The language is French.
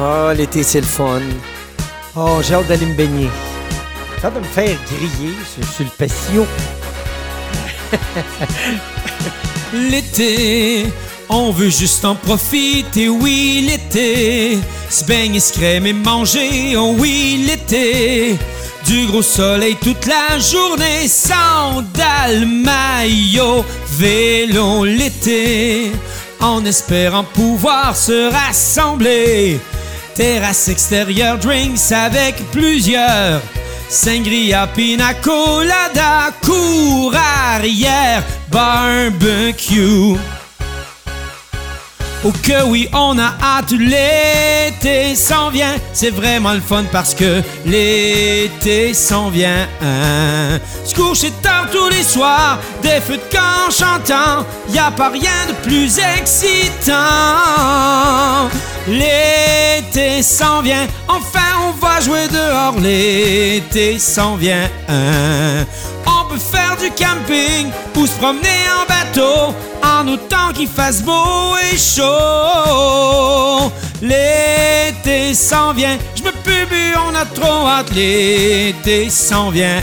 Oh, l'été, c'est le fun. Oh, j'ai hâte d'aller me baigner. J'ai hâte de me faire griller sur, sur le patio. L'été, on veut juste en profiter, oui, l'été. Se baigner, se crème et manger, oh oui, l'été. Du gros soleil toute la journée, sandales, maillot, vélo, l'été. En espérant pouvoir se rassembler. Terrasse extérieure, drinks avec plusieurs. Sangria, pina colada, cour arrière, barbecue. Oh que oui, on a hâte, l'été s'en vient. C'est vraiment le fun parce que l'été s'en vient. Se coucher tard tous les soirs, des feux de camp chantant. Y a pas rien de plus excitant. L'été s'en vient, enfin on va jouer dehors. L'été s'en vient. On peut faire du camping ou se promener en bateau en autant qu'il fasse beau et chaud. L'été s'en vient, je me pubue, on a trop hâte. L'été s'en vient.